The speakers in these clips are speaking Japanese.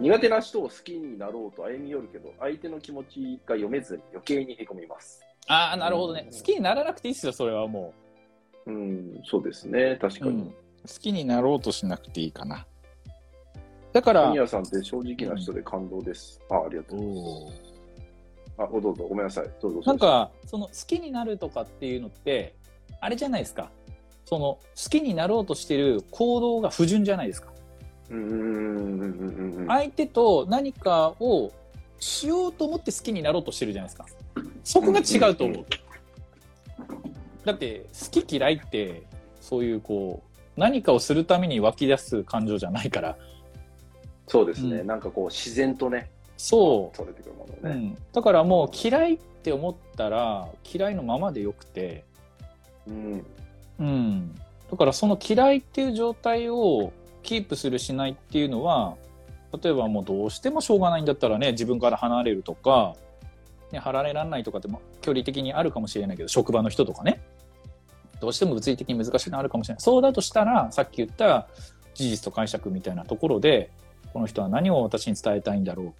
苦手な人を好きになろうと歩み寄るけど、相手の気持ちが読めずに余計にへこみます。ああ、なるほどね。好きにならなくていいですよ、それはもうん、そうですね、確う。かに。うん好きになろうとしなくていいかな。だからニ、アさんって正直な人で感動です。あ、ありがとう。あ、おどうぞ、ごめんなさい。どうぞ。なんか、その好きになるとかっていうのって、あれじゃないですか。その好きになろうとしてる行動が不純じゃないですか。相手と何かをしようと思って好きになろうとしてるじゃないですか。そこが違うと思う。だって、好き嫌いって、そういうこう、何かをするために湧き出す感情じゃないから、そうですね、うん。なんかこう、自然とね、そう、取れてくるものね。うん、だからもう嫌いって思ったら嫌いのままでよくて、うん、うん、だからその嫌いっていう状態をキープするしないっていうのは例えばもうどうしてもしょうがないんだったらね自分から離れるとか、ね、離れられないとかって距離的にあるかもしれないけど職場の人とかねどうしても物理的に難しいのあるかもしれないそうだとしたらさっき言った事実と解釈みたいなところでこの人は何を私に伝えたいんだろう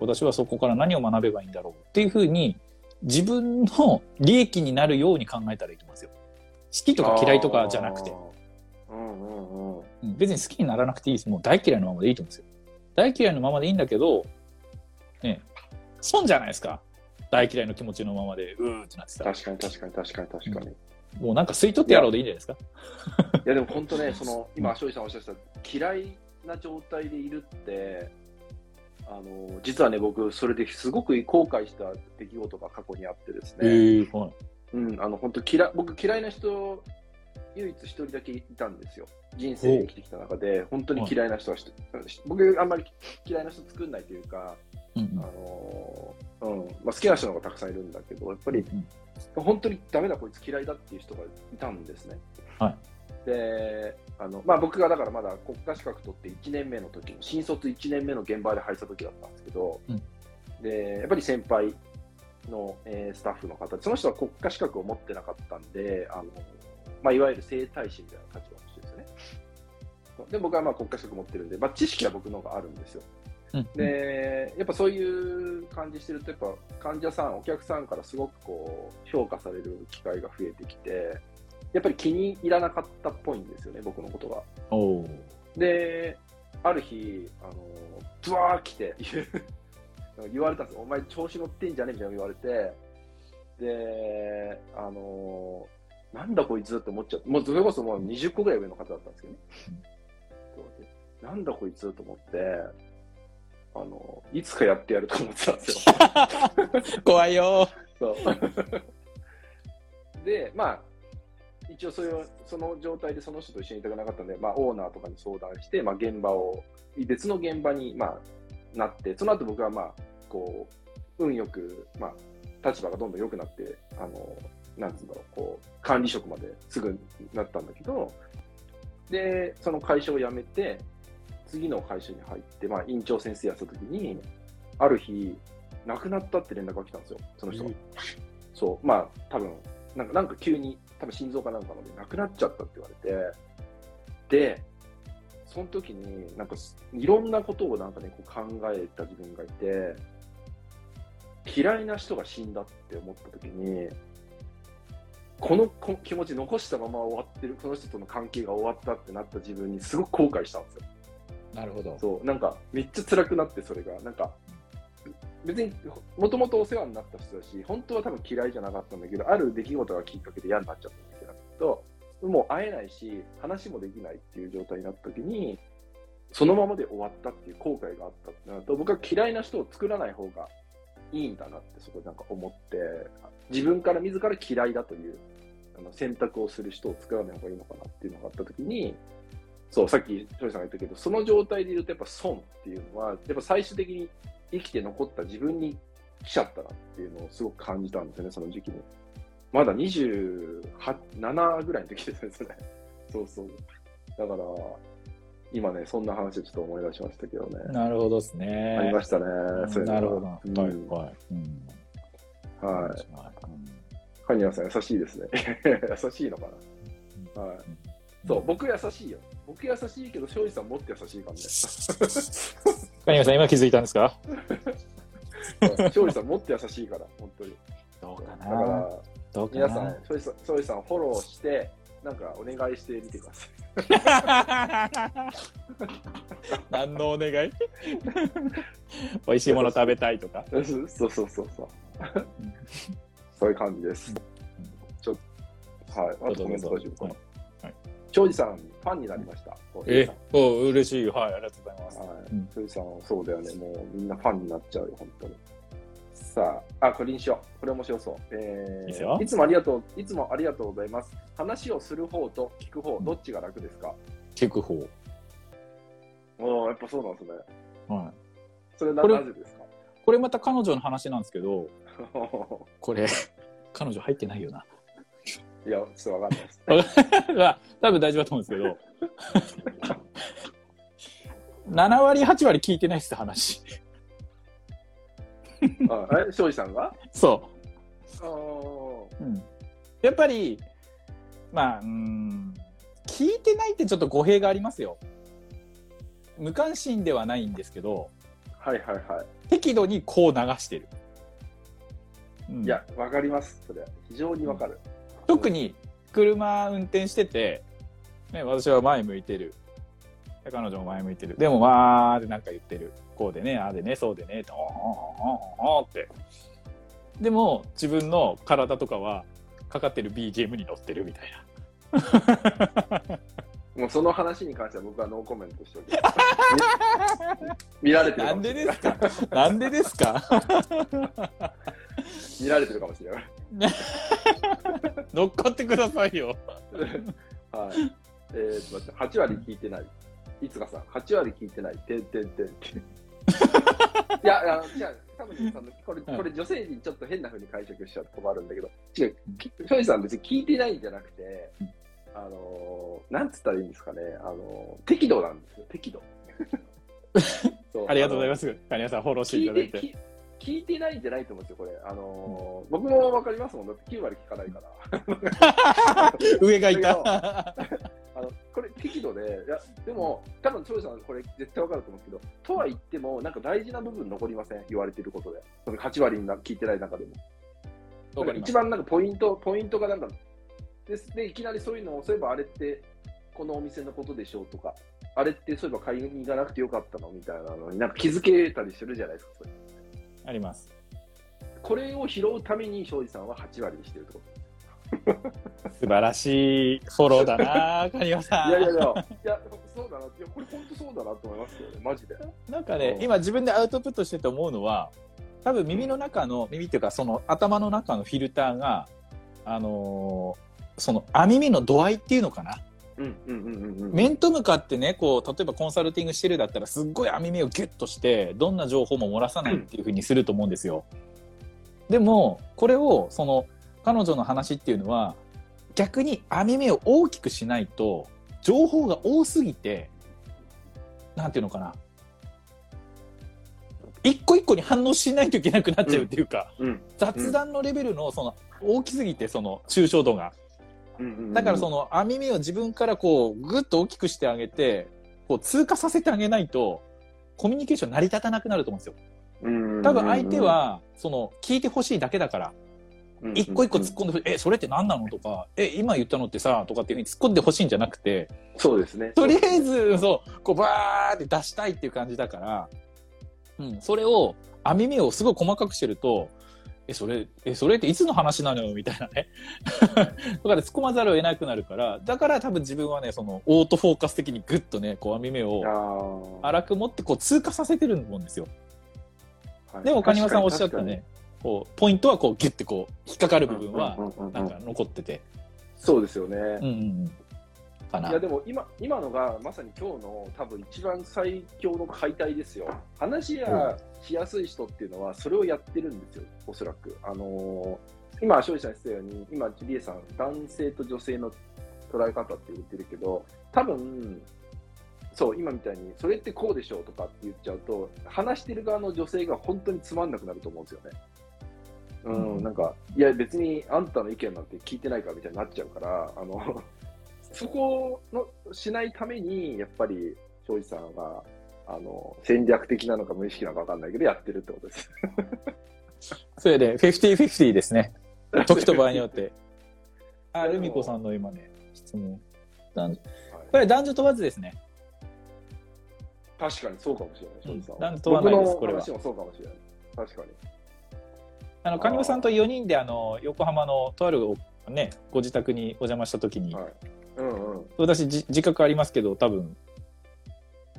私はそこから何を学べばいいんだろうっていうふうに自分の利益になるように考えたらいいと思いますよ。好きとか嫌いとかじゃなくて。うん、うん、うん。別に好きにならなくていいです。もう大嫌いのままでいいと思うん。ですよ。大嫌いのままでいいん。だけど、ね、損じゃないですか。大嫌いの気持ちのままで、うーってなってた。確かに、確かに、確かに、確かに。もうなん。か吸い取ってやろうでいいん。じゃないですか。いやでも本当ね、その今、庄司さん。おっしゃってた嫌いな状態でいるって、あの実はね、僕、それですごく後悔した出来事が過去にあってですね、えー、はい。うん、あの本当嫌、僕、嫌いな人、唯一一人だけいたんですよ、人生で生きてきた中で、本当に嫌いな人はし、僕、あんまり嫌いな人作んないというか、うんあのうん。まあ、好きな人の方がたくさんいるんだけど、やっぱりうん本当にダメだ、こいつ嫌いだっていう人がいたんですね。はい。であのまあ、僕がだからまだ国家資格取って1年目の時の新卒1年目の現場で入った時だったんですけど、うん。でやっぱり先輩の、えースタッフの方その人は国家資格を持ってなかったんであの、まあ、いわゆる整体師みたいな立場の人ですよね。で僕はまあ国家資格持ってるんで、まあ、知識は僕の方があるんですよ。うんでやっぱそういう感じしてると、やっぱ患者さん、お客さんからすごくこう評価される機会が増えてきて、やっぱり気に入らなかったっぽいんですよね、僕のことが。で、ある日、あのブワー来て 言われたんですよ、お前、調子乗ってんじゃねみたいなの言われて、で、あのなんだこいつって思っちゃって、もうそれこそもう20個ぐらい上の方だったんですけどね。そうでなんだこいつと思って、あのいつかやってやると思ってたんですよ。怖いよそうで、まあ、一応それをその状態でその人と一緒にいたくなかったので、まあ、オーナーとかに相談して、まあ、現場を、別の現場に、まあ、なって、その後僕は、まあ、こう、運よく、まあ、立場がどんどん良くなって、あの、なんつうんだろう、こう、管理職まですぐなったんだけど、で、その会社を辞めて、次の会社に入って、まあ、院長先生やった時に、ある日、亡くなったって連絡が来たんですよ、その人が。そう、まあ、多分なんかなんか急に、多分心臓かなんかので亡くなっちゃったって言われて、で、その時に、なんかいろんなことをなんかね、こう考えた自分がいて、嫌いな人が死んだって思った時に、このこ気持ち残したまま終わってる、その人との関係が終わったってなった自分にすごく後悔したんですよ。なるほど。そう、なんかめっちゃ辛くなって、それが。なんか、別にもともとお世話になった人だし、本当は多分嫌いじゃなかったんだけど、ある出来事がきっかけで嫌になっちゃったんだけど、もう会えないし、話もできないっていう状態になった時に、そのままで終わったっていう後悔があったってなると、僕は嫌いな人を作らない方がいいんだなってそこでなんか思って、自分から自ら嫌いだというあの選択をする人を作らない方がいいのかなっていうのがあった時に、そう、さっき、トリさんが言ったけど、その状態でいるとやっぱ損っていうのは、やっぱ最終的に生きて残った自分に来ちゃったなっていうのをすごく感じたんですよね、その時期に。まだ27ぐらいの時ですね、それ。そうそう。だから、今ね、そんな話をちょっと思い出しましたけどね。なるほどですね。ありましたね、なるほど。うんはい、はい。うんはい。うんカニワさん優しいですね。優しいのかな？はい。そう、僕優しいよ。僕優しいけど、庄司さんもっと優しいかもね。谷さん、今気づいたんですか？庄司さんもっと優しいから、本当に。どうかだから、どうか皆さんな、庄司さん、庄司さんフォローして、なんかお願いしてみてください。何のお願い？美味しいもの食べたいとか？そうそうそうそう。そういう感じです。ちょっと、はい。あとコメント大丈夫かな。庄司さん、ファンになりました。え、お嬉しい。はい、ありがとうございます。庄司さん、そうだよね。もうみんなファンになっちゃうよ、本当に。さあ、あ、これにしよう。これ面白そう。えー、いつもありがとう、いつもありがとうございます。話をする方と聞く方、どっちが楽ですか、聞く方。おおやっぱそうなんですね。はい。それなぜですか？これまた彼女の話なんですけど、これ、彼女入ってないよな。いや、ちょっとわかんないです。ま多分大丈夫だと思うんですけど、7割、8割聞いてないっす、話。あえ、庄司さんが？そう。うん。やっぱり、まあ、うーん、聞いてないってちょっと語弊がありますよ。無関心ではないんですけど、はいはいは適度にこう流してる。うんい。いや、わかります。それ。非常にわかる。特に車運転してて、ね、私は前向いてる。で彼女も前向いてる。でも、わーってなんか言ってる。こうでね、ああでね、そうでね、と、ほんほんほんほんほんって。でも、自分の体とかは、かかってる BGM に乗ってるみたいな。もうその話に関しては僕はノーコメントしておきます。見見られてるなん。でですか？なんでですか？見られてるかもしれない。乗っかってくださいよ。はい。えー、と、待って、8割聞いてない。いつかさん、8割聞いてない。てんてんてん。いや、あの、じゃあ、多分ね、そのこれ、これ女性にちょっと変な風に解釈しちゃうと困るんだけど、違う、き庄司さん別に聞いてないんじゃなくて、あのー、なんつったらいいんですかね、あのー、適度なんですよ、適度。ありがとうございまあす。カニワさん、フォローのしていただいて。聞いてないんじゃないと思うんですよ、これ。あのー僕もわかりますもん、だって9割聞かないから。上がいた。あのこれ適度で、いやでも、多分庄司さん、これ絶対わかると思うんですけど、とは言っても、なんか大事な部分残りません、言われてることで。その8割な聞いてない中でも。わかります一番なんかポイント、ポイントがなんか、ですでいきなりそういうのを、そういえばあれって、このお店のことでしょうとか、あれってそういえば買いに行かなくてよかったのみたいなのになんか気づけたりするじゃないですか、それあります。これを拾うために庄司さんは8割にしてるってこと？素晴らしいフォローだな、カニワさん。いやいやいや、いや、そうだな、いや、これ本当そうだなと思いますよね、マジで。なんかねう、ん今自分でアウトプットしてて思うのは、多分耳の中の、耳っていうかその頭の中のフィルターが、あのーその網目の度合いっていうのかな？うんうんうんうんうん。面と向かってね、こう、例えばコンサルティングしてるだったら、すっごい網目をギュッとして、どんな情報も漏らさないっていうふうにすると思うんですよ。でも、これを、その、彼女の話っていうのは、逆に網目を大きくしないと、情報が多すぎて、なんていうのかな。一個一個に反応しないといけなくなっちゃうっていうか、うん雑談のレベルの、その、大きすぎて、その、抽象度が。だからその網目を自分からこうぐっと大きくしてあげて、こう通過させてあげないと、コミュニケーション成り立たなくなると思うんですよ。うん多分相手は、その聞いてほしいだけだから、うん一個一個突っ込んで、え、それって何なのとか、え、今言ったのってさ、とかっていうふうに突っ込んでほしいんじゃなくて、そうですね。とりあえず、そう、こうバーって出したいっていう感じだから、うん、それを、網目をすごい細かくしてると、え、それ、え、それっていつの話なの？よみたいなね。だから突っ込まざるを得なくなるから、だから多分自分はね、その、オートフォーカス的にグッとね、こう網目を荒く持ってこう通過させてると思うんですよ。はいでも、カニワさんおっしゃったね、こう、ポイントはこうギュッてこう、引っかかる部分はなんか残ってて。そうですよね。うんうんうん。かな。いやでも今今のがまさに今日の多分一番最強の解体ですよ。話やしやすい人っていうのはそれをやってるんですよ、おそらく。あのー今、庄司さん言ってたように、今、リエさん、男性と女性の捉え方って言ってるけど、多分そう、今みたいに、それってこうでしょうとかって言っちゃうと、話してる側の女性が本当につまんなくなると思うんですよね。うん、うんなんか、いや、別にあんたの意見なんて聞いてないからみたいになっちゃうから、あの、そこのしないために、やっぱり、庄司さんが、あの、戦略的なのか無意識なのかわかんないけど、やってるってことです。それで、50-50ですね。時と場合によって。あ、ルミ子さんの今ね、質問。男女これ男女問わずですね。確かにそうかもしれない、庄司さんは男女問わないですこれはそうかもしれない。確かに。あの、カニオさんと4人で、あの、横浜のとある、ね、ご自宅にお邪魔したときに、はい。うんうん。私じ、自覚ありますけど、多分、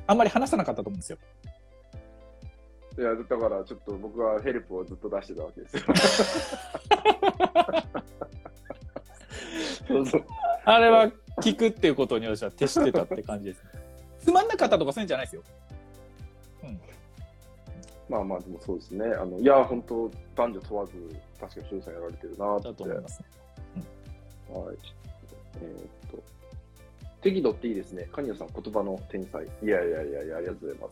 あんまり話さなかったと思うんですよ。いや、だからちょっと僕はヘルプをずっと出してたわけですよ。そうそう。あれは聞くっていうことに私は徹してたって感じです。つまんなかったとかそういうんじゃないですよ。まあまあ、でもそうですね。あのいや、本当、男女問わず、確かに庄司さんやられてるなって。だと思いますね。はい。えーっと、適度っていいですね。カニオさん、言葉の天才。いやいやいやいや、ありがとうございま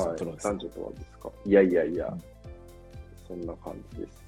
す。はい。プロです男女問わずですか？いやいやいや、うんそんな感じです。